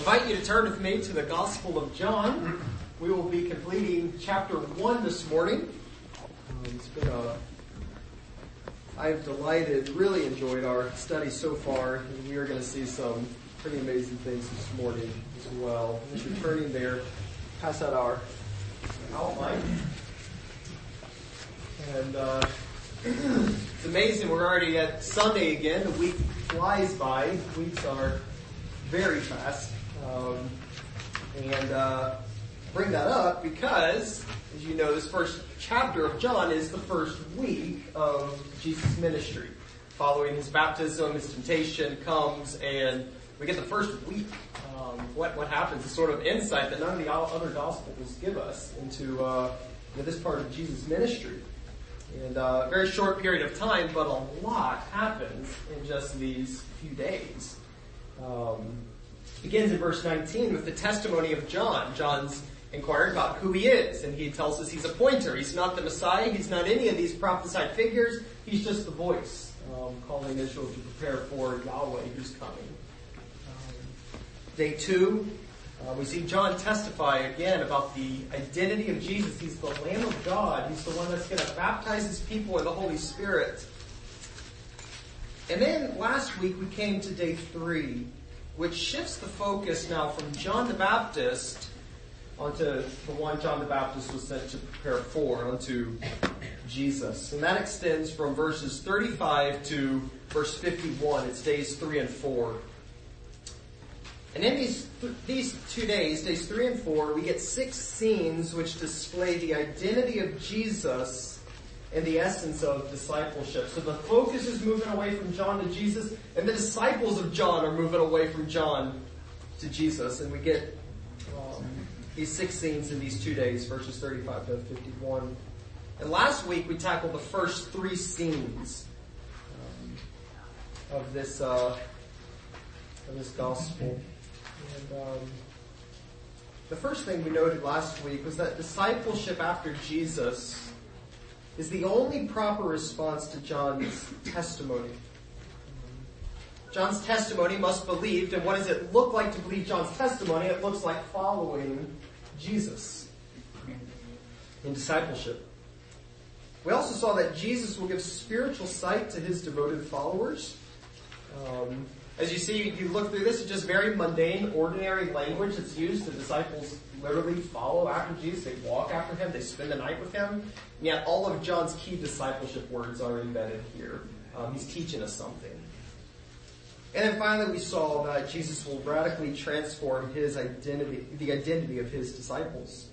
invite you to turn with me to the Gospel of John. We will be completing chapter 1 this morning. Um, it's been a, I've delighted, really enjoyed our study so far, and we are going to see some pretty amazing things this morning as well. As you're turning there, pass out our outline. And uh, it's amazing, we're already at Sunday again. The week flies by. Weeks are very fast. Um, and uh, bring that up because, as you know, this first chapter of John is the first week of Jesus' ministry. Following his baptism, his temptation comes, and we get the first week. Um, what what happens is sort of insight that none of the other gospels give us into uh, this part of Jesus' ministry. And uh, a very short period of time, but a lot happens in just these few days. Um, begins in verse 19 with the testimony of John. John's inquiring about who he is, and he tells us he's a pointer. He's not the Messiah. He's not any of these prophesied figures. He's just the voice, um, calling Israel to prepare for Yahweh who's coming. Um, day two, uh, we see John testify again about the identity of Jesus. He's the Lamb of God. He's the one that's going to baptize his people in the Holy Spirit. And then last week we came to day three, which shifts the focus now from John the Baptist onto the one John the Baptist was sent to prepare for, onto Jesus. And that extends from verses 35 to verse 51. It's days 3 and 4. And in these, these two days, days 3 and 4, we get six scenes which display the identity of Jesus and the essence of discipleship. So the focus is moving away from John to Jesus, and the disciples of John are moving away from John to Jesus. And we get um, these six scenes in these two days, verses 35 to 51. And last week we tackled the first three scenes um, of this uh, of this gospel. And um, the first thing we noted last week was that discipleship after Jesus is the only proper response to John's testimony. John's testimony must be believed, and what does it look like to believe John's testimony? It looks like following Jesus in discipleship. We also saw that Jesus will give spiritual sight to his devoted followers. Um, as you see, you look through this, it's just very mundane, ordinary language that's used. The disciples literally follow after Jesus. They walk after him. They spend the night with him. And yet all of John's key discipleship words are embedded here. Um, he's teaching us something. And then finally we saw that Jesus will radically transform his identity, the identity of his disciples.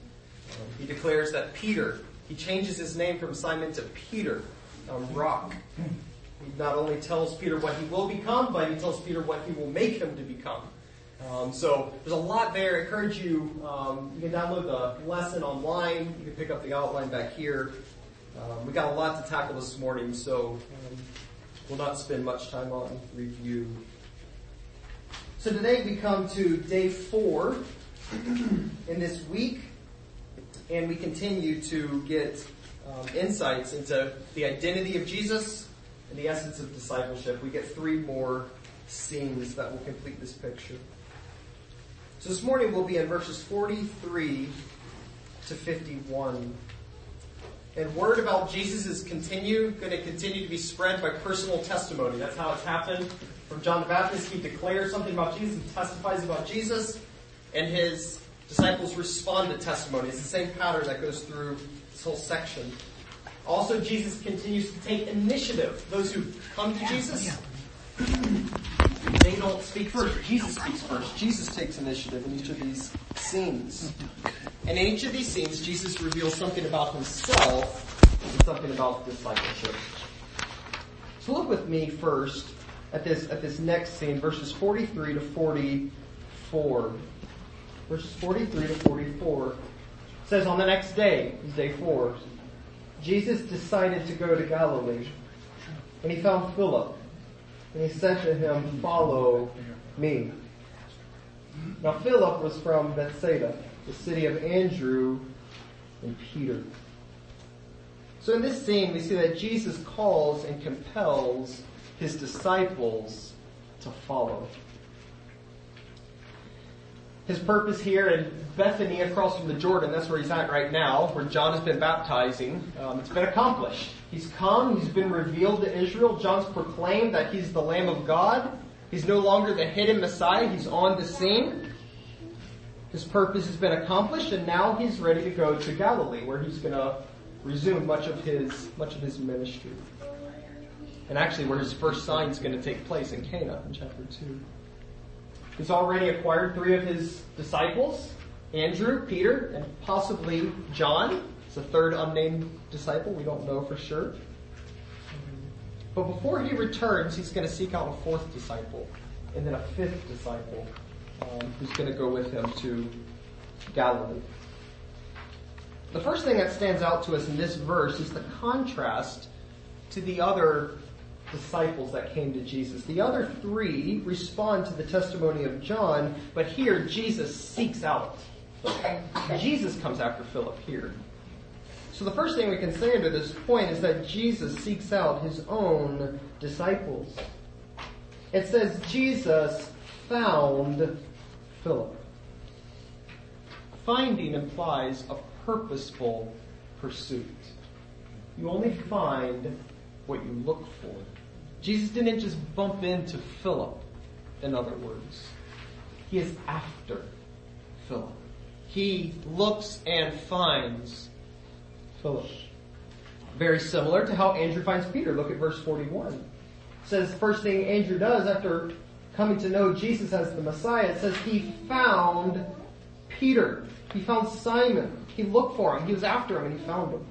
Um, he declares that Peter, he changes his name from Simon to Peter, um, rock. He not only tells Peter what he will become, but he tells Peter what he will make him to become. Um, so there's a lot there. I encourage you, um, you can download the lesson online. You can pick up the outline back here. Um, we got a lot to tackle this morning, so um, we'll not spend much time on review. So today we come to day four in this week, and we continue to get um, insights into the identity of Jesus and the essence of discipleship. We get three more scenes that will complete this picture. So this morning we'll be in verses 43 to 51. And word about Jesus is continue, going to continue to be spread by personal testimony. That's how it's happened. From John the Baptist, he declares something about Jesus, he testifies about Jesus, and his disciples respond to testimony. It's the same pattern that goes through this whole section. Also, Jesus continues to take initiative. Those who come to Jesus, they don't speak first. Jesus speaks first. Jesus takes initiative in each of these scenes. And in each of these scenes, Jesus reveals something about himself and something about discipleship. So look with me first at this, at this next scene, verses 43 to 44. Verses 43 to 44. Says, on the next day, is day four, Jesus decided to go to Galilee. And he found Philip and he said to him, follow me. Now Philip was from Bethsaida, the city of Andrew and Peter. So in this scene, we see that Jesus calls and compels his disciples to follow. His purpose here in Bethany across from the Jordan, that's where he's at right now, where John has been baptizing, um, it's been accomplished. He's come, he's been revealed to Israel, John's proclaimed that he's the Lamb of God, he's no longer the hidden Messiah, he's on the scene. His purpose has been accomplished and now he's ready to go to Galilee where he's gonna resume much of his, much of his ministry. And actually where his first sign is gonna take place in Cana in chapter 2. He's already acquired three of his disciples, Andrew, Peter, and possibly John. It's a third unnamed disciple. We don't know for sure. But before he returns, he's going to seek out a fourth disciple and then a fifth disciple um, who's going to go with him to Galilee. The first thing that stands out to us in this verse is the contrast to the other disciples that came to Jesus. The other three respond to the testimony of John, but here Jesus seeks out. Jesus comes after Philip here. So the first thing we can say under this point is that Jesus seeks out his own disciples. It says Jesus found Philip. Finding implies a purposeful pursuit. You only find what you look for. Jesus didn't just bump into Philip, in other words. He is after Philip. He looks and finds Philip. Very similar to how Andrew finds Peter. Look at verse 41. It says first thing Andrew does after coming to know Jesus as the Messiah, it says he found Peter. He found Simon. He looked for him. He was after him and he found him.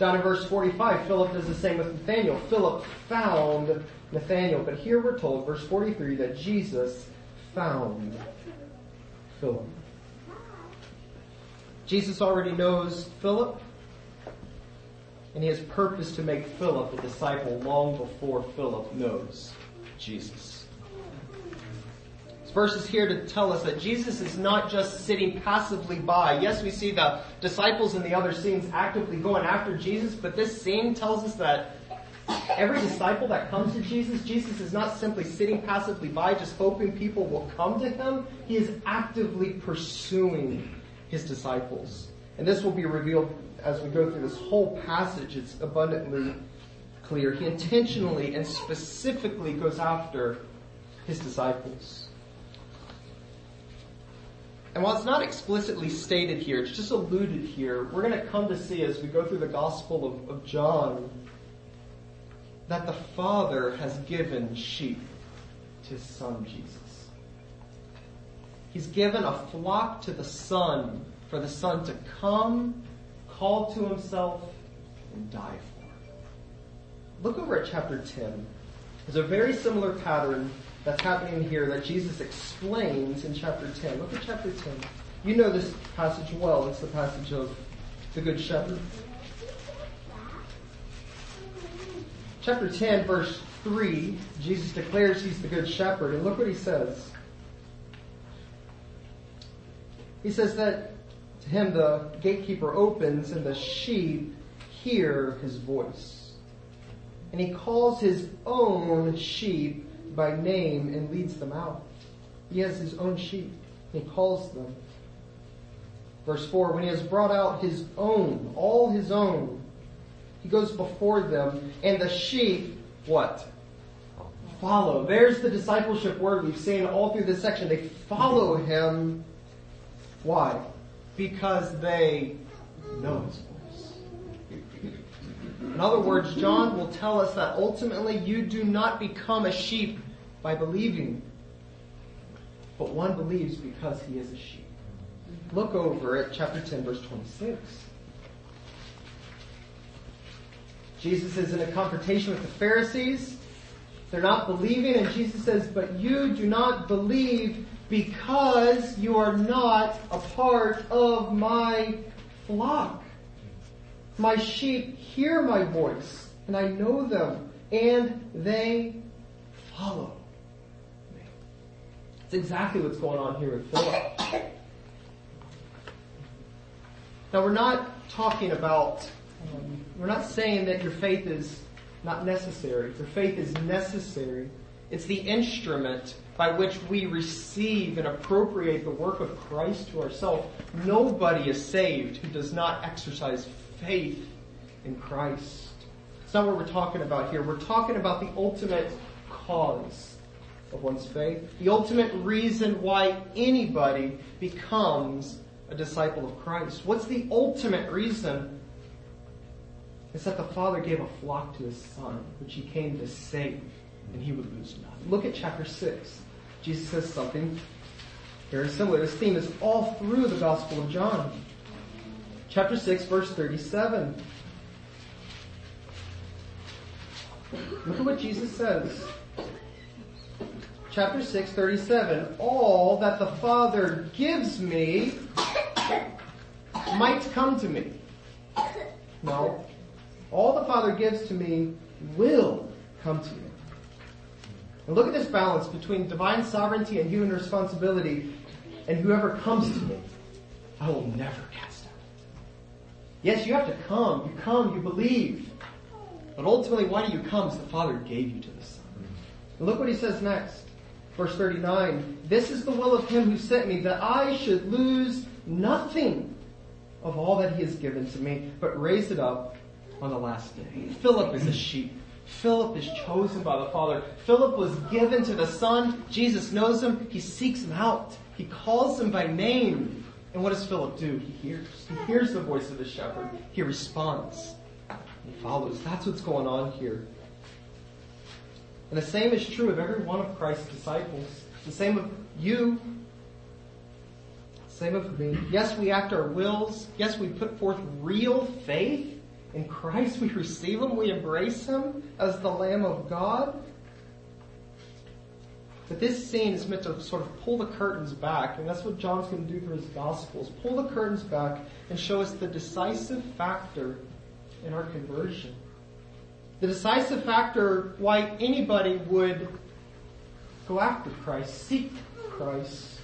Down in verse 45, Philip does the same with Nathaniel. Philip found Nathaniel. But here we're told, verse 43, that Jesus found Philip. Jesus already knows Philip, and he has purpose to make Philip a disciple long before Philip knows Jesus. This verse is here to tell us that Jesus is not just sitting passively by. Yes, we see the disciples in the other scenes actively going after Jesus, but this scene tells us that every disciple that comes to Jesus, Jesus is not simply sitting passively by, just hoping people will come to him. He is actively pursuing his disciples. And this will be revealed as we go through this whole passage. It's abundantly clear. He intentionally and specifically goes after his disciples. And while it's not explicitly stated here, it's just alluded here, we're going to come to see as we go through the Gospel of, of John that the Father has given sheep to His Son Jesus. He's given a flock to the Son for the Son to come, call to Himself, and die for. Look over at chapter 10. There's a very similar pattern that's happening here that Jesus explains in chapter 10. Look at chapter 10. You know this passage well. It's the passage of the Good Shepherd. Chapter 10, verse 3, Jesus declares he's the Good Shepherd, and look what he says. He says that to him the gatekeeper opens and the sheep hear his voice. And he calls his own sheep by name and leads them out. He has his own sheep. He calls them. Verse 4, when he has brought out his own, all his own, he goes before them and the sheep, what? Follow. There's the discipleship word we've seen all through this section. They follow him. Why? Because they know his in other words, John will tell us that ultimately you do not become a sheep by believing, but one believes because he is a sheep. Look over at chapter 10 verse 26. Jesus is in a confrontation with the Pharisees. They're not believing and Jesus says, but you do not believe because you are not a part of my flock. My sheep hear my voice, and I know them, and they follow me. It's exactly what's going on here with Philip. Now we're not talking about, um, we're not saying that your faith is not necessary. Your faith is necessary. It's the instrument by which we receive and appropriate the work of Christ to ourselves. Nobody is saved who does not exercise faith in Christ. It's not what we're talking about here. We're talking about the ultimate cause of one's faith. The ultimate reason why anybody becomes a disciple of Christ. What's the ultimate reason? It's that the Father gave a flock to His Son, which He came to save, and He would lose none. Look at chapter 6. Jesus says something very similar. This theme is all through the Gospel of John. Chapter 6, verse 37. Look at what Jesus says. Chapter 6, 37. All that the Father gives me might come to me. No. All the Father gives to me will come to me. And look at this balance between divine sovereignty and human responsibility. And whoever comes to me, I will never cast. Yes, you have to come. You come, you believe. But ultimately, why do you come? Because the Father gave you to the Son. And look what he says next. Verse 39. This is the will of him who sent me, that I should lose nothing of all that he has given to me, but raise it up on the last day. Philip is a sheep. Philip is chosen by the Father. Philip was given to the Son. Jesus knows him. He seeks him out. He calls him by name. And what does Philip do? He hears. He hears the voice of the shepherd. He responds. He follows. That's what's going on here. And the same is true of every one of Christ's disciples. The same of you. Same of me. Yes, we act our wills. Yes, we put forth real faith. In Christ we receive Him, we embrace Him as the Lamb of God. But this scene is meant to sort of pull the curtains back, and that's what John's going to do through his Gospels. Pull the curtains back and show us the decisive factor in our conversion. The decisive factor why anybody would go after Christ, seek Christ.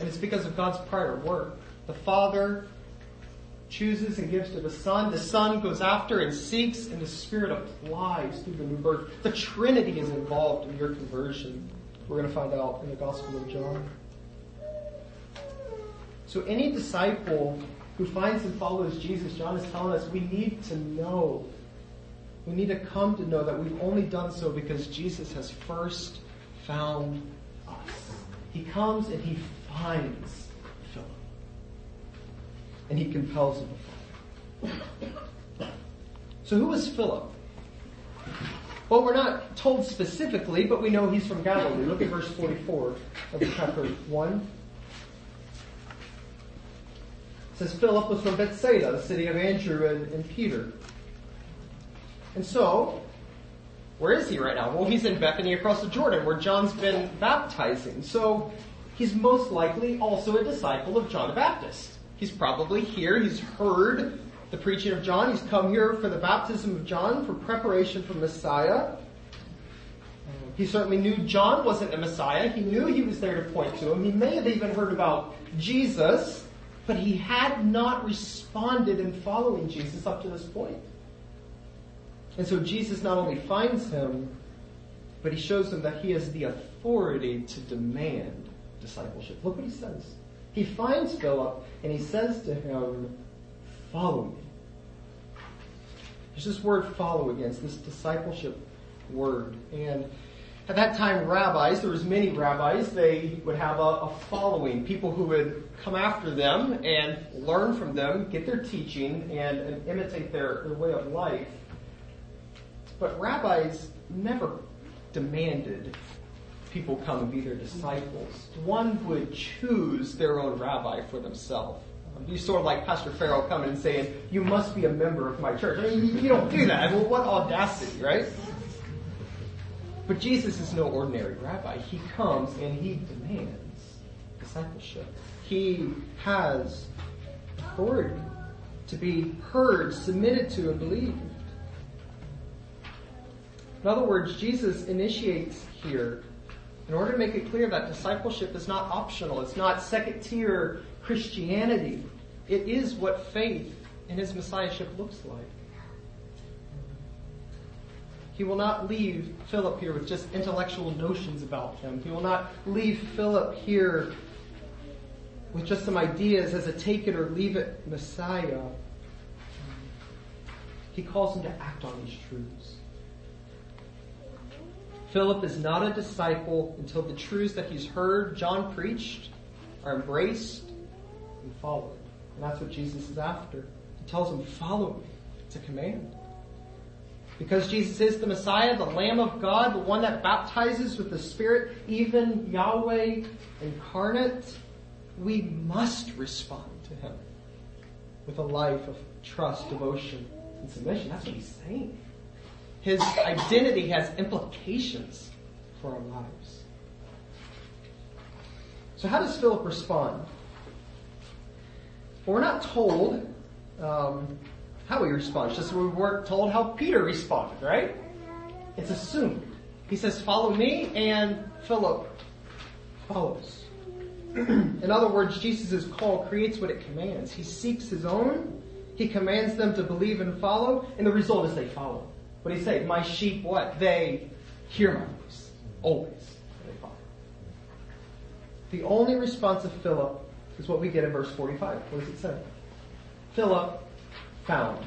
And it's because of God's prior work. The Father chooses and gives to the Son. The Son goes after and seeks, and the Spirit applies through the new birth. The Trinity is involved in your conversion. We're going to find out in the Gospel of John. So any disciple who finds and follows Jesus, John is telling us we need to know. We need to come to know that we've only done so because Jesus has first found us. He comes and he finds and he compels him. So who was Philip? Well, we're not told specifically, but we know he's from Galilee. Look at verse 44 of chapter 1. It says Philip was from Bethsaida, the city of Andrew and, and Peter. And so, where is he right now? Well, he's in Bethany across the Jordan, where John's been baptizing. So, he's most likely also a disciple of John the Baptist. He's probably here. He's heard the preaching of John. He's come here for the baptism of John for preparation for Messiah. He certainly knew John wasn't the Messiah. He knew he was there to point to him. He may have even heard about Jesus, but he had not responded in following Jesus up to this point. And so Jesus not only finds him, but he shows him that he has the authority to demand discipleship. Look what he says. He finds Philip and he says to him, follow me. There's this word follow against this discipleship word. And at that time, rabbis, there was many rabbis, they would have a, a, following, people who would come after them and learn from them, get their teaching, and, and imitate their, their way of life. But rabbis never demanded people come and be their disciples. One would choose their own rabbi for themselves. You sort of like Pastor Farrell coming and saying, you must be a member of my church. I mean, you don't do that. Well, what audacity, right? But Jesus is no ordinary rabbi. He comes and he demands discipleship. He has authority to be heard, submitted to, and believed. In other words, Jesus initiates here in order to make it clear that discipleship is not optional, it's not second tier Christianity. It is what faith in his messiahship looks like. He will not leave Philip here with just intellectual notions about him. He will not leave Philip here with just some ideas as a take it or leave it Messiah. He calls him to act on these truths. Philip is not a disciple until the truths that he's heard John preached are embraced and followed. And that's what Jesus is after. He tells him, follow me. It's a command. Because Jesus is the Messiah, the Lamb of God, the one that baptizes with the Spirit, even Yahweh incarnate, we must respond to Him with a life of trust, devotion, and submission. That's what He's saying. His identity has implications for our lives. So how does Philip respond? Well, we're not told um, how he responds. Just we weren't told how Peter responded, right? It's assumed. He says, follow me, and Philip follows. In other words, Jesus' call creates what it commands. He seeks his own, he commands them to believe and follow, and the result is they follow. What do he say? My sheep what? They hear my voice. Always. The only response of Philip is what we get in verse 45. What does it say? Philip found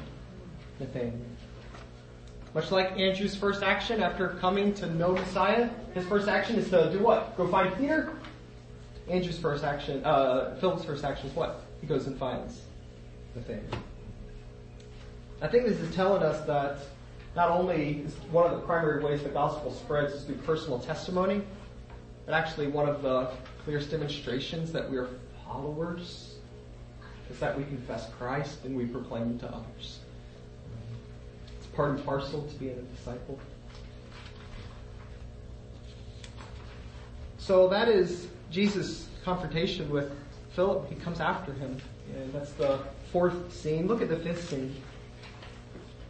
Nathanael. Much like Andrew's first action after coming to know Messiah, his first action is to do what? Go find Peter? Andrew's first action, uh, Philip's first action is what? He goes and finds Nathanael. I think this is telling us that not only is one of the primary ways the gospel spreads is through personal testimony, but actually one of the clearest demonstrations that we are followers is that we confess Christ and we proclaim him to others. It's part and parcel to being a disciple. So that is Jesus' confrontation with Philip. He comes after him. And that's the fourth scene. Look at the fifth scene.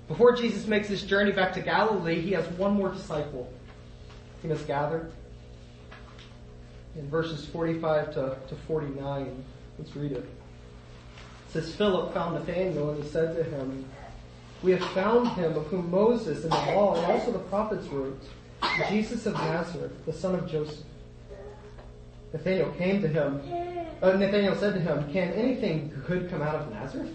Before Jesus makes his journey back to Galilee, he has one more disciple he must gather. In verses 45 to, to 49, let's read it. It says, Philip found Nathanael and he said to him, We have found him of whom Moses and the law and also the prophets wrote, Jesus of Nazareth, the son of Joseph. Nathanael came to him. Uh, Nathanael said to him, Can anything good come out of Nazareth?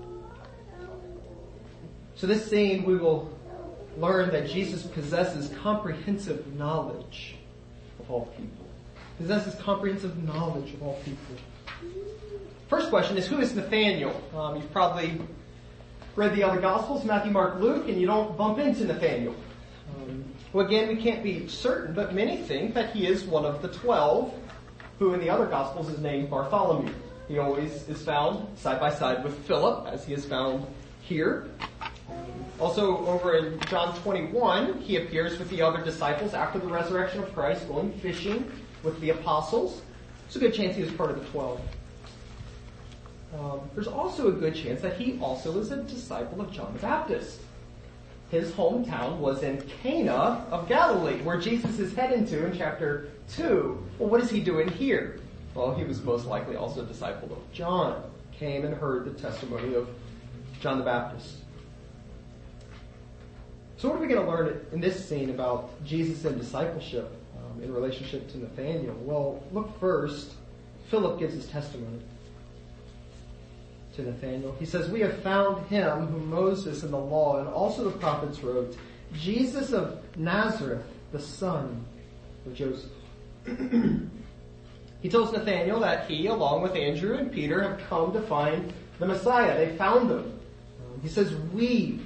So this scene, we will learn that Jesus possesses comprehensive knowledge of all people. Possesses comprehensive knowledge of all people. First question is, who is Nathaniel? Um, you've probably read the other Gospels, Matthew, Mark, Luke, and you don't bump into Nathaniel. Um, well, again, we can't be certain, but many think that he is one of the twelve, who in the other Gospels is named Bartholomew. He always is found side by side with Philip, as he is found here. Also, over in John 21, he appears with the other disciples after the resurrection of Christ, going fishing with the apostles. It's a good chance he was part of the twelve. Um, there's also a good chance that he also is a disciple of John the Baptist. His hometown was in Cana of Galilee, where Jesus is heading to in chapter 2. Well, what is he doing here? Well, he was most likely also a disciple of John, came and heard the testimony of John the Baptist. So what are we going to learn in this scene about Jesus and discipleship um, in relationship to Nathaniel? Well, look first. Philip gives his testimony to Nathaniel. He says, We have found him whom Moses and the law and also the prophets wrote, Jesus of Nazareth, the son of Joseph. he tells Nathaniel that he, along with Andrew and Peter, have come to find the Messiah. They found him. He says, We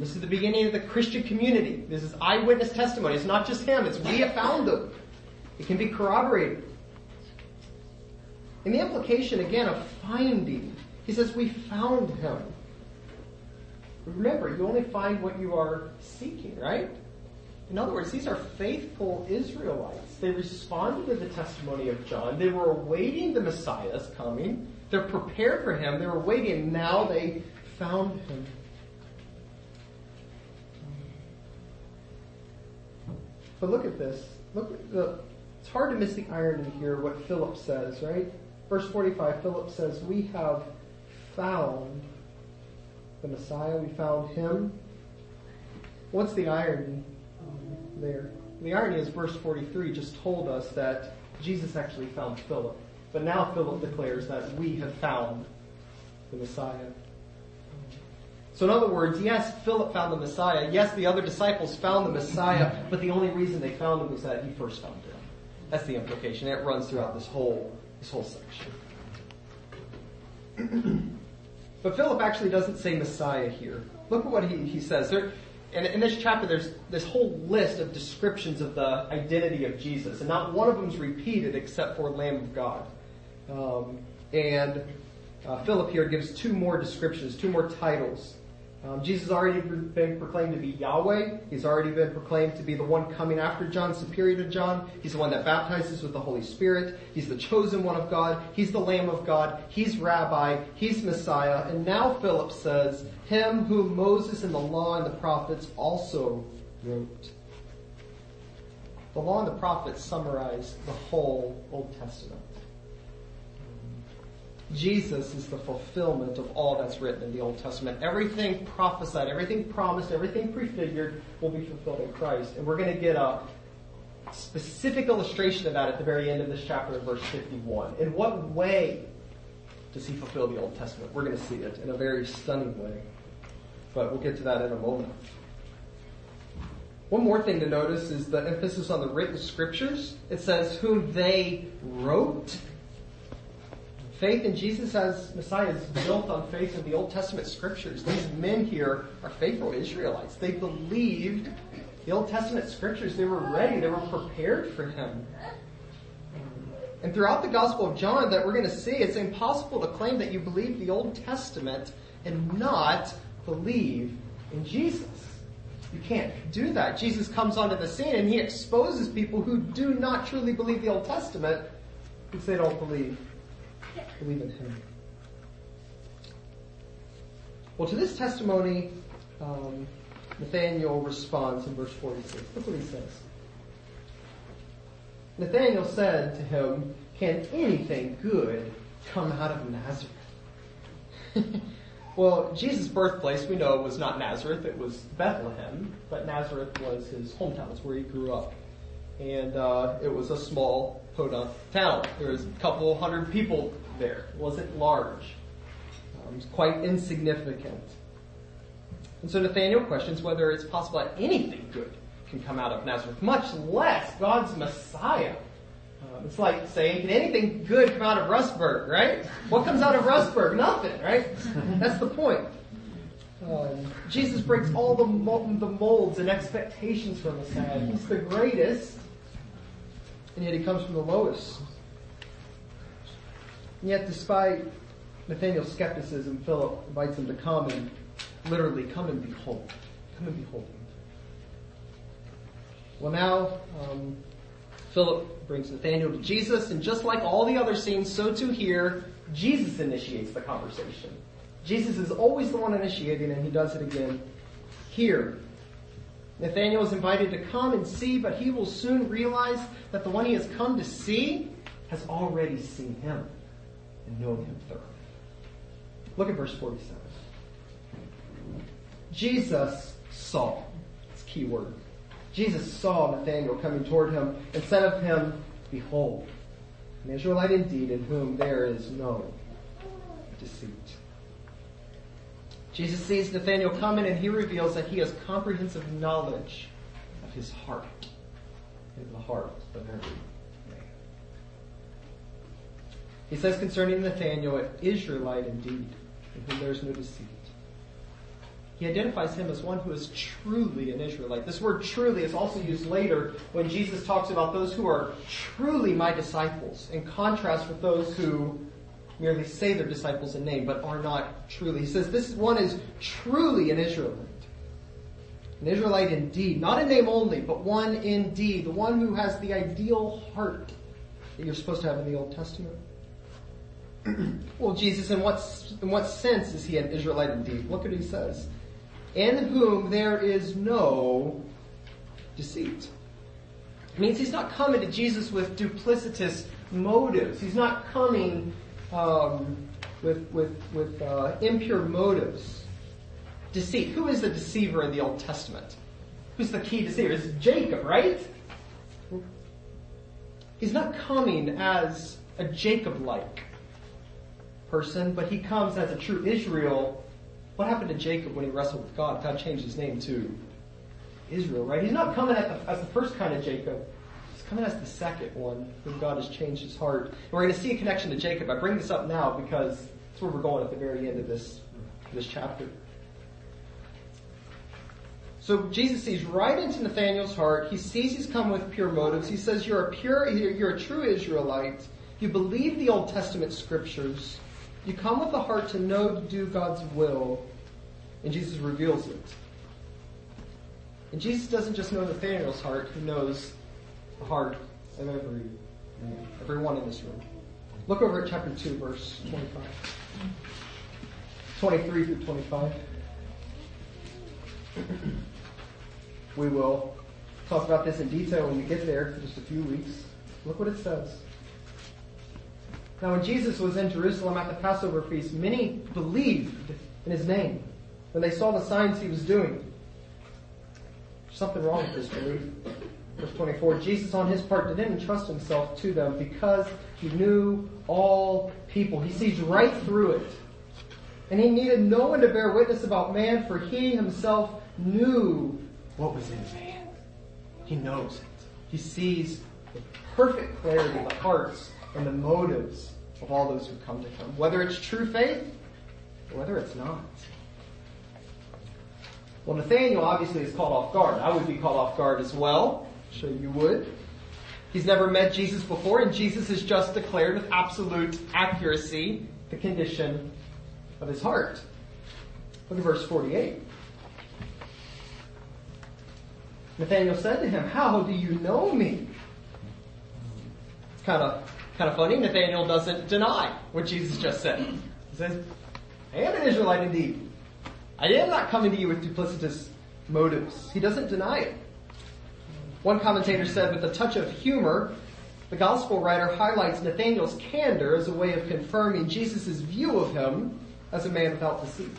this is the beginning of the Christian community. This is eyewitness testimony. It's not just him, it's we have found them. It can be corroborated. And the implication, again, of finding, he says, We found him. Remember, you only find what you are seeking, right? In other words, these are faithful Israelites. They responded to the testimony of John. They were awaiting the Messiah's coming. They're prepared for him. They were waiting. Now they found him. But look at this. Look it's hard to miss the irony here, what Philip says, right? Verse 45, Philip says, We have found the Messiah. We found him. What's the irony there? The irony is verse 43 just told us that Jesus actually found Philip. But now Philip declares that we have found the Messiah. So in other words, yes, Philip found the Messiah. Yes, the other disciples found the Messiah, but the only reason they found him was that he first found him. That's the implication. It runs throughout this whole, this whole section. but Philip actually doesn't say Messiah here. Look at what he, he says. There, and in this chapter, there's this whole list of descriptions of the identity of Jesus, and not one of them is repeated except for Lamb of God. Um, and uh, Philip here gives two more descriptions, two more titles. Um, Jesus has already been proclaimed to be Yahweh. He's already been proclaimed to be the one coming after John, superior to John. He's the one that baptizes with the Holy Spirit. He's the chosen one of God. He's the Lamb of God. He's Rabbi. He's Messiah. And now Philip says, Him whom Moses and the law and the prophets also wrote. The law and the prophets summarize the whole Old Testament. Jesus is the fulfillment of all that's written in the Old Testament. Everything prophesied, everything promised, everything prefigured will be fulfilled in Christ. And we're going to get a specific illustration of that at the very end of this chapter in verse 51. In what way does he fulfill the Old Testament? We're going to see it in a very stunning way. But we'll get to that in a moment. One more thing to notice is the emphasis on the written scriptures. It says whom they wrote Faith in Jesus as Messiah is built on faith in the Old Testament scriptures. These men here are faithful Israelites. They believed the Old Testament scriptures. They were ready. They were prepared for him. And throughout the Gospel of John that we're going to see, it's impossible to claim that you believe the Old Testament and not believe in Jesus. You can't do that. Jesus comes onto the scene and he exposes people who do not truly believe the Old Testament because they don't believe believe in him. Well, to this testimony, um, Nathaniel responds in verse 46. Look what he says. Nathaniel said to him, Can anything good come out of Nazareth? well, Jesus' birthplace, we know, was not Nazareth, it was Bethlehem, but Nazareth was his hometown, it's where he grew up. And uh, it was a small podunk town. There was a couple hundred people there. It wasn't large. Um, quite insignificant. And so Nathaniel questions whether it's possible that anything good can come out of Nazareth, much less God's Messiah. Um, it's like saying, can anything good come out of Rustburg, right? What comes out of Rustburg? Nothing, right? That's the point. Um, Jesus breaks all the, the molds and expectations for Messiah. He's the greatest, and yet he comes from the lowest. And yet, despite Nathaniel's skepticism, Philip invites him to come and literally come and behold. Come and behold. Well, now, um, Philip brings Nathaniel to Jesus, and just like all the other scenes, so too here, Jesus initiates the conversation. Jesus is always the one initiating, and he does it again here. Nathaniel is invited to come and see, but he will soon realize that the one he has come to see has already seen him and him thoroughly. Look at verse 47. Jesus saw. It's key word. Jesus saw Nathanael coming toward him and said of him, Behold, an Israelite indeed in whom there is no deceit. Jesus sees Nathanael coming and he reveals that he has comprehensive knowledge of his heart and the heart of every He says concerning Nathanael, an Israelite indeed, in whom there is no deceit. He identifies him as one who is truly an Israelite. This word truly is also used later when Jesus talks about those who are truly my disciples, in contrast with those who merely say they're disciples in name, but are not truly. He says this one is truly an Israelite. An Israelite indeed. Not in name only, but one indeed. The one who has the ideal heart that you're supposed to have in the Old Testament. well, Jesus, in what, in what sense is he an Israelite indeed? Look at what he says. In whom there is no deceit. It means he's not coming to Jesus with duplicitous motives. He's not coming um, with with with uh, impure motives. Deceit. Who is the deceiver in the Old Testament? Who's the key deceiver? It's Jacob, right? He's not coming as a Jacob-like person, but he comes as a true Israel. What happened to Jacob when he wrestled with God? God changed his name to Israel, right? He's not coming the, as the first kind of Jacob. He's coming as the second one whom God has changed his heart. And we're going to see a connection to Jacob. I bring this up now because that's where we're going at the very end of this, this chapter. So Jesus sees right into Nathaniel's heart. He sees he's come with pure motives. He says, you're a pure, you're a true Israelite. You believe the Old Testament scriptures. You come with a heart to know to do God's will. And Jesus reveals it. And Jesus doesn't just know Nathaniel's heart, he knows the heart of every everyone in this room. Look over at chapter 2, verse 25. 23 through 25. we will talk about this in detail when we get there in just a few weeks. Look what it says. Now when Jesus was in Jerusalem at the Passover feast, many believed in his name when they saw the signs he was doing There's something wrong with this belief. Verse 24, Jesus on his part didn't entrust himself to them because he knew all people. He sees right through it. And he needed no one to bear witness about man for he himself knew what was in man. He knows it. He sees with perfect clarity the hearts and the motives of all those who come to him. Whether it's true faith or whether it's not. Well, Nathaniel obviously is caught off guard. I would be caught off guard as well. Sure you would. He's never met Jesus before, and Jesus has just declared with absolute accuracy the condition of his heart. Look at verse 48. Nathaniel said to him, How do you know me? It's kind of, kind of funny. Nathaniel doesn't deny what Jesus just said. He says, I am an Israelite indeed. I am not coming to you with duplicitous motives. He doesn't deny it. One commentator said, with a touch of humor, the gospel writer highlights Nathaniel's candor as a way of confirming Jesus' view of him as a man without deceit.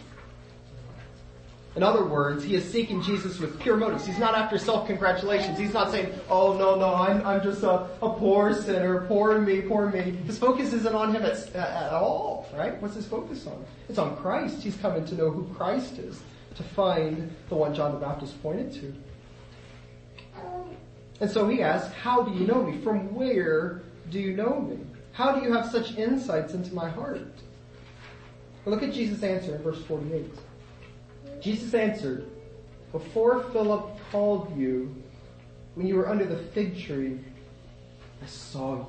In other words, he is seeking Jesus with pure motives. He's not after self-congratulations. He's not saying, oh no, no, I'm, I'm just a, a poor sinner, poor me, poor me. His focus isn't on him at, at all, right? What's his focus on? It's on Christ. He's coming to know who Christ is, to find the one John the Baptist pointed to. And so he asks, how do you know me? From where do you know me? How do you have such insights into my heart? Look at Jesus' answer in verse 48. Jesus answered, Before Philip called you, when you were under the fig tree, I saw you.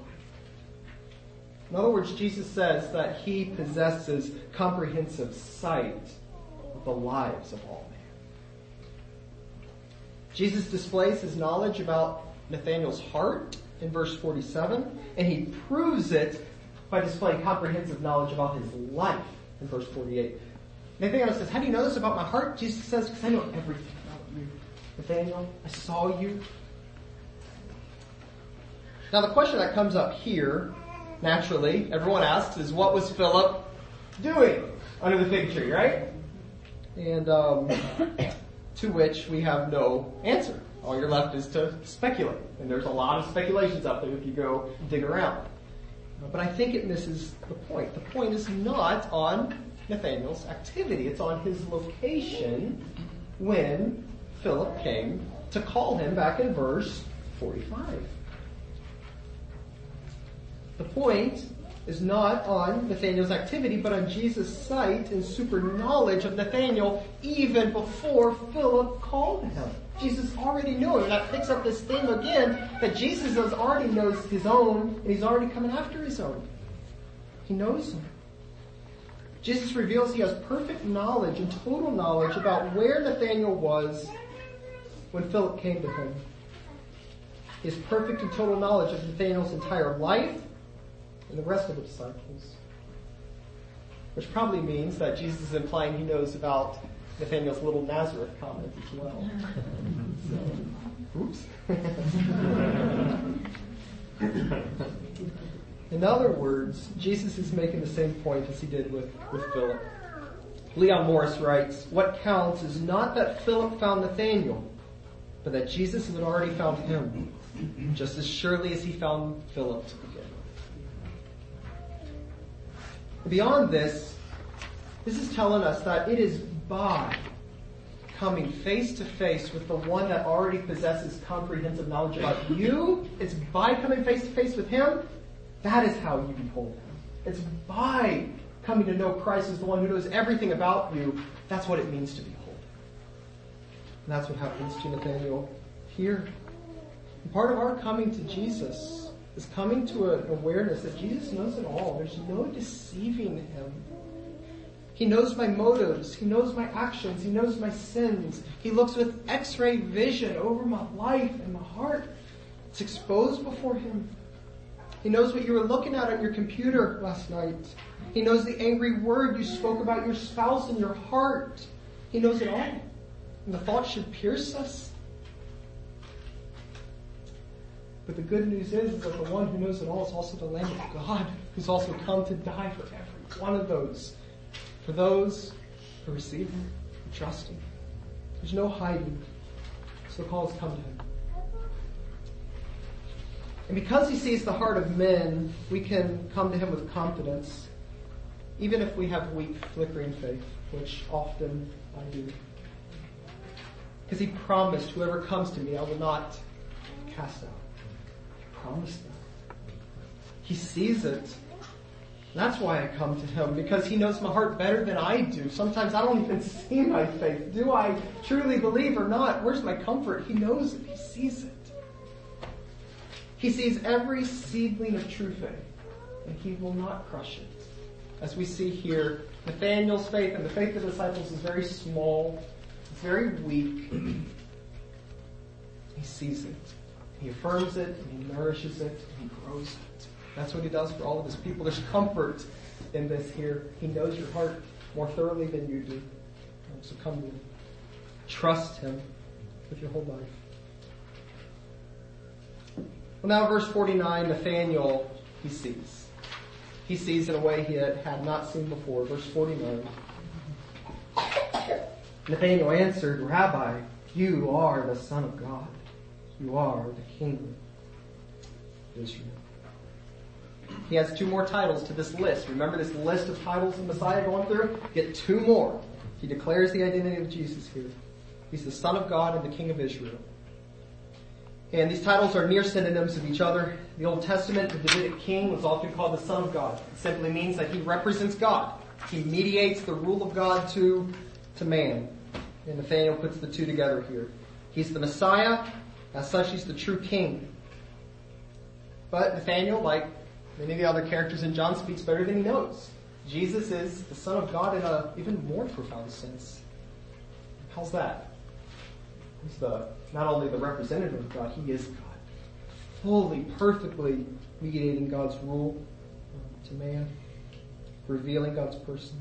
In other words, Jesus says that he possesses comprehensive sight of the lives of all men. Jesus displays his knowledge about Nathanael's heart in verse 47, and he proves it by displaying comprehensive knowledge about his life in verse 48. Nathaniel says, how do you know this about my heart? Jesus says, because I know everything about you. Nathaniel, I saw you. Now the question that comes up here, naturally, everyone asks is what was Philip doing under the fig tree, right? And um, to which we have no answer. All you're left is to speculate. And there's a lot of speculations out there if you go dig around. But I think it misses the point. The point is not on Nathaniel's activity. It's on his location when Philip came to call him back in verse 45. The point is not on Nathaniel's activity, but on Jesus' sight and super knowledge of Nathaniel even before Philip called him. Jesus already knew him. That picks up this theme again that Jesus already knows his own and he's already coming after his own. He knows him. Jesus reveals he has perfect knowledge and total knowledge about where Nathaniel was when Philip came to him. His perfect and total knowledge of Nathanael's entire life and the rest of the disciples. Which probably means that Jesus is implying he knows about Nathanael's little Nazareth comment as well. so, oops. In other words, Jesus is making the same point as he did with, with Philip. Leon Morris writes, what counts is not that Philip found Nathanael, but that Jesus had already found him, just as surely as he found Philip to begin with. Beyond this, this is telling us that it is by coming face to face with the one that already possesses comprehensive knowledge about you, it's by coming face to face with him, that is how you behold him. It's by coming to know Christ as the one who knows everything about you. That's what it means to behold. And that's what happens to Nathaniel here. And part of our coming to Jesus is coming to an awareness that Jesus knows it all. There's no deceiving him. He knows my motives. He knows my actions. He knows my sins. He looks with x-ray vision over my life and my heart. It's exposed before him. He knows what you were looking at on your computer last night. He knows the angry word you spoke about your spouse in your heart. He knows it all. And the thought should pierce us. But the good news is, that the one who knows it all is also the Lamb of God, who's also come to die for every one of those. For those who receive Him, who trust Him. There's no hiding. So the call has come to Him. And because He sees the heart of men, we can come to Him with confidence even if we have weak, flickering faith, which often I do. Because he promised, whoever comes to me, I will not cast out. He promised that. He sees it. That's why I come to him, because he knows my heart better than I do. Sometimes I don't even see my faith. Do I truly believe or not? Where's my comfort? He knows it. He sees it. He sees every seedling of true faith, and he will not crush it as we see here, Nathaniel's faith and the faith of the disciples is very small. It's very weak. he sees it. He affirms it, and he nourishes it, and he grows it. That's what he does for all of his people. There's comfort in this here. He knows your heart more thoroughly than you do. So come to him. Trust him with your whole life. Well now verse 49, Nathaniel, he sees he sees in a way he had, not seen before. Verse 49. Nathanael answered, Rabbi, you are the Son of God. You are the King of Israel. He has two more titles to this list. Remember this list of titles of Messiah going through? Get two more. He declares the identity of Jesus here. He's the Son of God and the King of Israel. And these titles are near synonyms of each other. The Old Testament, the Davidic king was often called the Son of God. It simply means that he represents God. He mediates the rule of God to, to man. And Nathaniel puts the two together here. He's the Messiah. As such, he's the true king. But Nathaniel, like many of the other characters in John, speaks better than he knows. Jesus is the Son of God in a even more profound sense. How's that? He's the not only the representative of God, he is God. Fully, perfectly mediating God's rule um, to man, revealing God's person.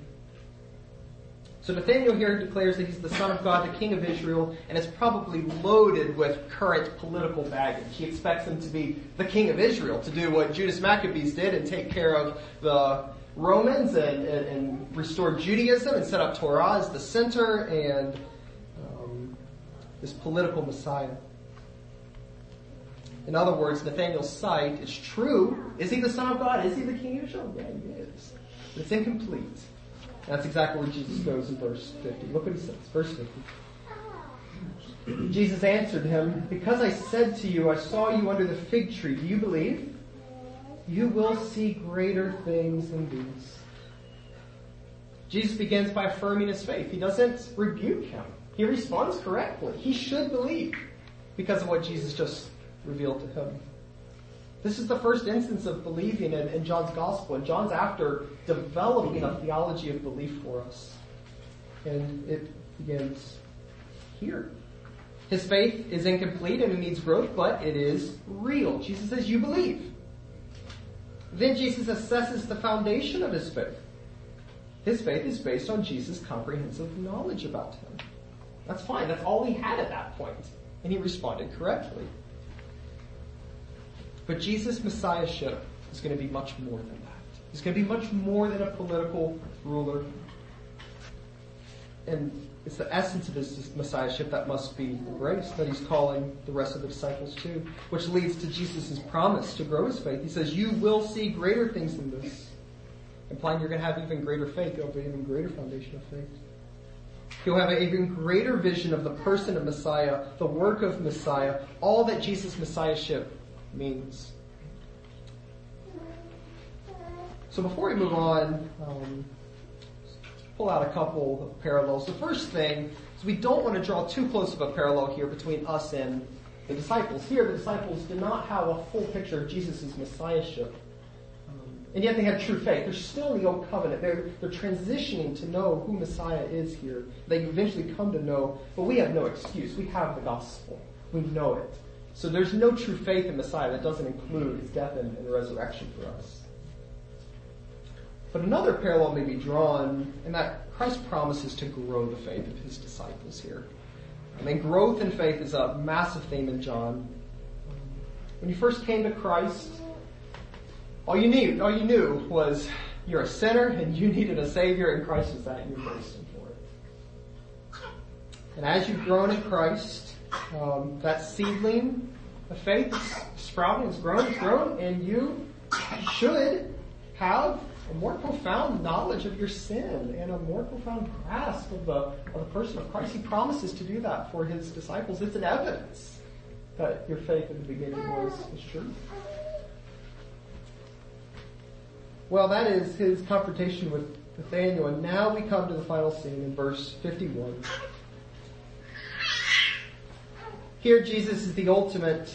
So Nathaniel here declares that he's the son of God, the king of Israel, and it's probably loaded with current political baggage. He expects him to be the king of Israel, to do what Judas Maccabeus did and take care of the Romans and, and, and restore Judaism and set up Torah as the center and this political Messiah. In other words, Nathaniel's sight is true. Is he the Son of God? Is he the King of Israel? Yeah, he is. But it's incomplete. That's exactly where Jesus goes in verse 50. Look what he says. Verse 50. Jesus answered him, Because I said to you, I saw you under the fig tree, do you believe? You will see greater things than these. Jesus begins by affirming his faith. He doesn't rebuke him. He responds correctly. He should believe because of what Jesus just revealed to him. This is the first instance of believing in, in John's gospel, and John's after developing a theology of belief for us. And it begins here. His faith is incomplete and it needs growth, but it is real. Jesus says, you believe. Then Jesus assesses the foundation of his faith. His faith is based on Jesus' comprehensive knowledge about him. That's fine. That's all he had at that point. And he responded correctly. But Jesus' messiahship is going to be much more than that. He's going to be much more than a political ruler. And it's the essence of his messiahship that must be embraced, that he's calling the rest of the disciples to, which leads to Jesus' promise to grow his faith. He says, you will see greater things than this. Implying you're going to have even greater faith, you'll an even greater foundation of faith. You'll have an even greater vision of the person of Messiah, the work of Messiah, all that Jesus' messiahship means. So before we move on, um, pull out a couple of parallels. The first thing is we don't want to draw too close of a parallel here between us and the disciples. Here, the disciples did not have a full picture of Jesus' messiahship. And yet they had true faith. They're still in the old covenant. They're, they're transitioning to know who Messiah is here. They eventually come to know, but we have no excuse. We have the gospel. We know it. So there's no true faith in Messiah that doesn't include his death and, and resurrection for us. But another parallel may be drawn in that Christ promises to grow the faith of his disciples here. I mean, growth in faith is a massive theme in John. When you first came to Christ, all you knew, all you knew was you're a sinner and you needed a savior and Christ is that and you're him for it. And as you've grown in Christ, um, that seedling of faith is sprouting, it's grown, it's grown, and you should have a more profound knowledge of your sin and a more profound grasp of the, of the person of Christ. He promises to do that for his disciples. It's an evidence that your faith at the beginning was, was true. Well, that is his confrontation with Nathaniel, and now we come to the final scene in verse 51. Here Jesus is the ultimate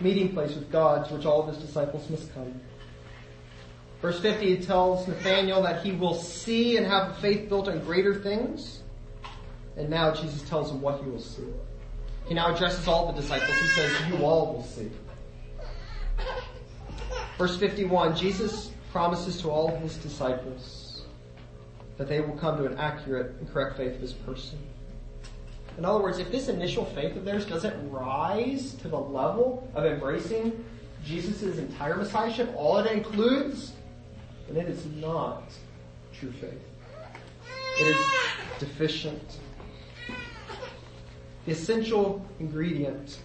meeting place with God to which all of his disciples must come. Verse 50 tells Nathanael that he will see and have faith built on greater things. And now Jesus tells him what he will see. He now addresses all the disciples. He says, you all will see. Verse 51, Jesus promises to all his disciples that they will come to an accurate and correct faith of his person. In other words, if this initial faith of theirs doesn't rise to the level of embracing Jesus' entire messiahship, all it includes, then it is not true faith. It is deficient. The essential ingredient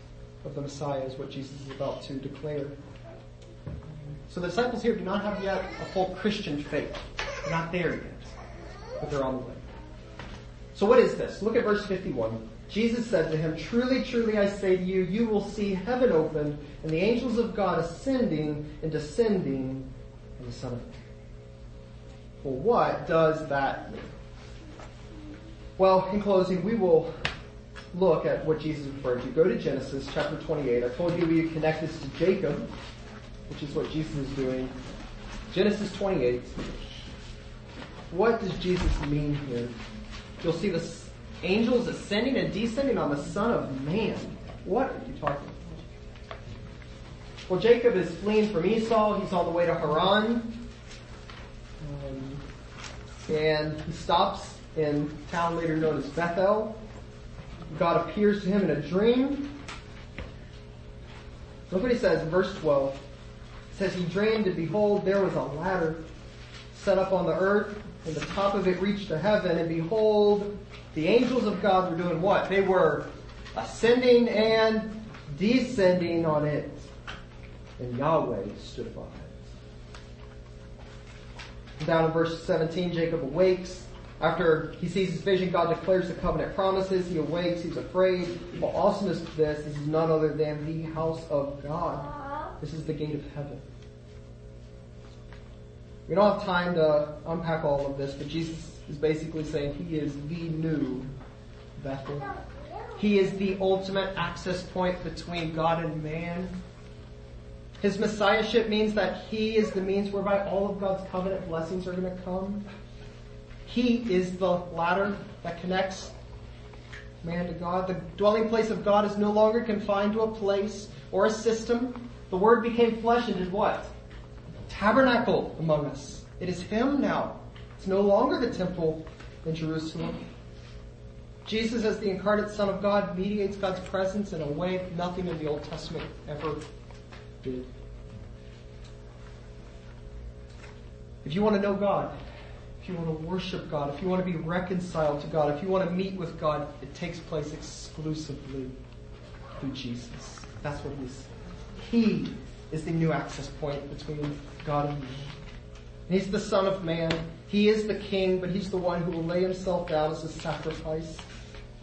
of the Messiah is what Jesus is about to declare. So the disciples here do not have yet a full Christian faith. They're not there yet. But they're on the way. So what is this? Look at verse 51. Jesus said to him, Truly, truly I say to you, you will see heaven opened and the angels of God ascending and descending on the Son of Man. Well, what does that mean? Well, in closing, we will look at what Jesus referred to. Go to Genesis chapter 28. I told you we connect this to Jacob, which is what Jesus is doing. Genesis 28. What does Jesus mean here? You'll see the angels ascending and descending on the Son of Man. What are you talking about? Well, Jacob is fleeing from Esau. He's on the way to Haran. Um, and he stops in a town later known as Bethel. God appears to him in a dream. Look what he says in verse 12. Says, He dreamed and behold, there was a ladder set up on the earth, and the top of it reached to heaven, and behold, the angels of God were doing what? They were ascending and descending on it. And Yahweh stood by. It. Down in verse 17, Jacob awakes. After he sees his vision, God declares the covenant promises. He awakes. He's afraid. Well, awesomeness to this, this is none other than the house of God. This is the gate of heaven. We don't have time to unpack all of this, but Jesus is basically saying he is the new Bethel. He is the ultimate access point between God and man. His messiahship means that he is the means whereby all of God's covenant blessings are going to come. He is the ladder that connects man to God. The dwelling place of God is no longer confined to a place or a system. The Word became flesh and did what? Tabernacle among us. It is Him now. It's no longer the temple in Jerusalem. Jesus, as the incarnate Son of God, mediates God's presence in a way nothing in the Old Testament ever did. If you want to know God, if you want to worship God, if you want to be reconciled to God, if you want to meet with God, it takes place exclusively through Jesus. That's what he's. He is the new access point between God and man. He's the Son of Man. He is the King, but He's the one who will lay Himself down as a sacrifice.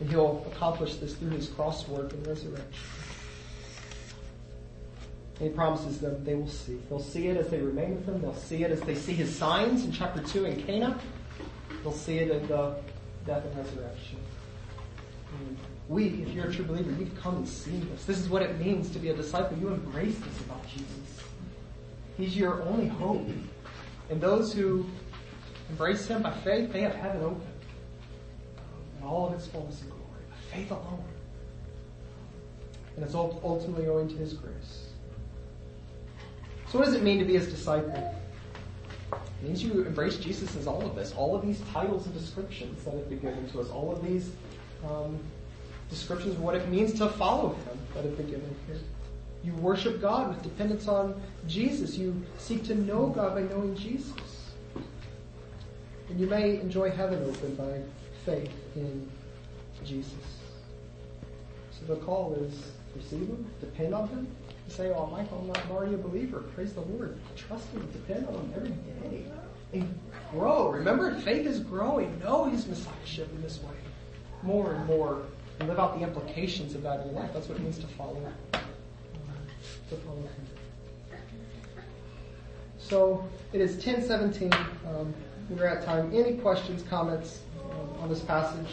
And He'll accomplish this through His cross work and resurrection. And he promises them they will see. They'll see it as they remain with him. They'll see it as they see his signs in chapter 2 in Cana. They'll see it in the death and resurrection. We, if you're a true believer, you've come and seen this. This is what it means to be a disciple. You embrace this about Jesus. He's your only hope. And those who embrace him by faith, they have heaven open. In all of its fullness and glory. By faith alone. And it's ultimately owing to his grace. So what does it mean to be his disciple? It means you embrace Jesus as all of this, all of these titles and descriptions that have been given to us, all of these um, descriptions of what it means to follow him that have been given here. You worship God with dependence on Jesus. You seek to know God by knowing Jesus. And you may enjoy heaven open by faith in Jesus. So the call is receive Him, depend on Him, say, oh, Michael, I'm already a believer. Praise the Lord. Trust Him, depend on Him every day. And grow. Remember, faith is growing. Know His Messiahship in this way. More and more. And live out the implications of that in your life. That's what it means to follow. To follow Him. So, it is 1017. Um, we're at time. Any questions, comments um, on this passage?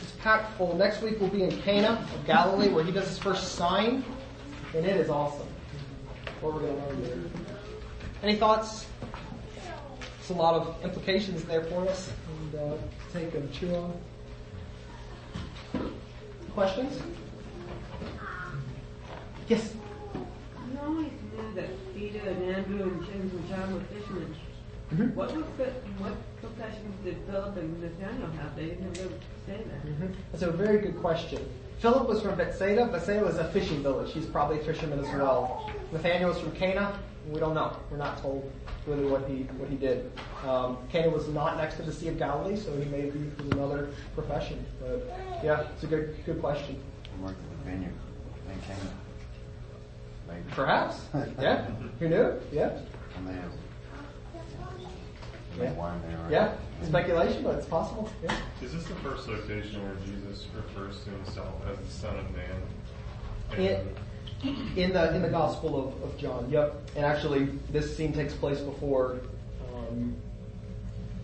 It's packed full. Next week we'll be in Cana of Galilee where he does his first sign. And it is awesome what we're going to learn there. Any thoughts? It's a lot of implications there for us. And uh, take them, chew on. Questions? Yes? You always knew that Peter and Andrew and James and John were fishermen. Mm-hmm. What was what professions did Philip and Nathaniel have? They didn't really say that. Mm-hmm. That's a very good question. Philip was from Bethsaida. Bethsaida was a fishing village. He's probably a fisherman as well. Nathaniel was from Cana. We don't know. We're not told really what he what he did. Um, Cana was not next to the Sea of Galilee, so he may be from another profession. But yeah, it's a good good question. He worked at the vineyard in Cana. Maybe. Perhaps. yeah. Who knew? Yeah. And they have yeah. wine there. Right? Yeah. Speculation, but it's possible. Yeah. Is this the first location where Jesus refers to himself as the Son of Man? In, in the in the Gospel of, of John, yep. And actually, this scene takes place before um,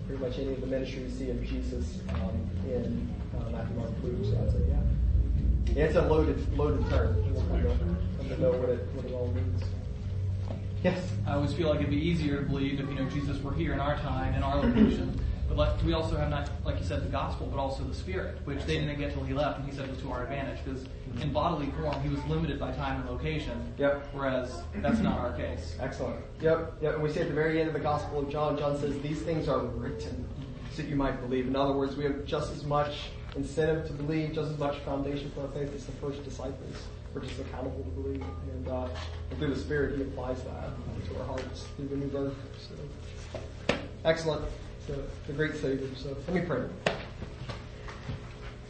pretty much any of the ministry we see of Jesus um, in uh, Matthew, Mark, Luke. So I'd say, yeah. yeah it's a loaded loaded term. We'll kind of know what it what it all means. Yes. I always feel like it'd be easier to believe if you know Jesus were here in our time, in our location. But like, we also have not, like you said, the gospel, but also the spirit, which they didn't get till he left, and he said was to our advantage because in bodily form he was limited by time and location. Yep. Whereas that's not our case. Excellent. Yep. Yep. And we see at the very end of the Gospel of John, John says these things are written so that you might believe. In other words, we have just as much incentive to believe, just as much foundation for our faith as the first disciples. We're just accountable to believe, and, uh, and through the Spirit, He applies that to our hearts through the new birth. So, excellent the, the great Savior. So let me pray.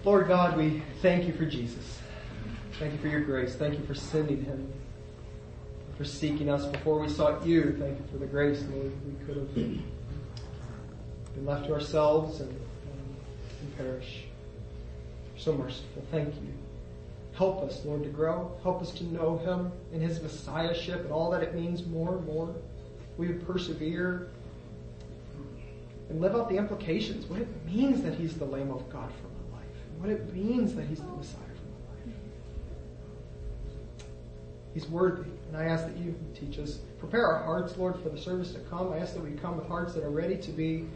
Lord God, we thank you for Jesus. Thank you for your grace. Thank you for sending him, for seeking us before we sought you. Thank you for the grace, Lord. We could have been left to ourselves and, and perish. You're so merciful. Thank you. Help us, Lord, to grow. Help us to know him and his messiahship and all that it means more and more. We would persevere and live out the implications, what it means that he's the Lamb of God for my life, and what it means that he's the Messiah for my life. He's worthy, and I ask that you teach us. Prepare our hearts, Lord, for the service to come. I ask that we come with hearts that are ready to be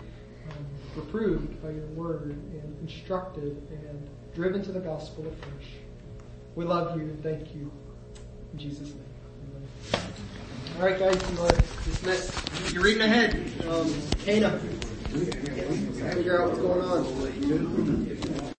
um, reproved by your word and instructed and driven to the gospel afresh. We love you and thank you. In Jesus' name. Amen. All right, guys, you are dismissed. You're reading ahead. Um, Hannah, figure out what's going on.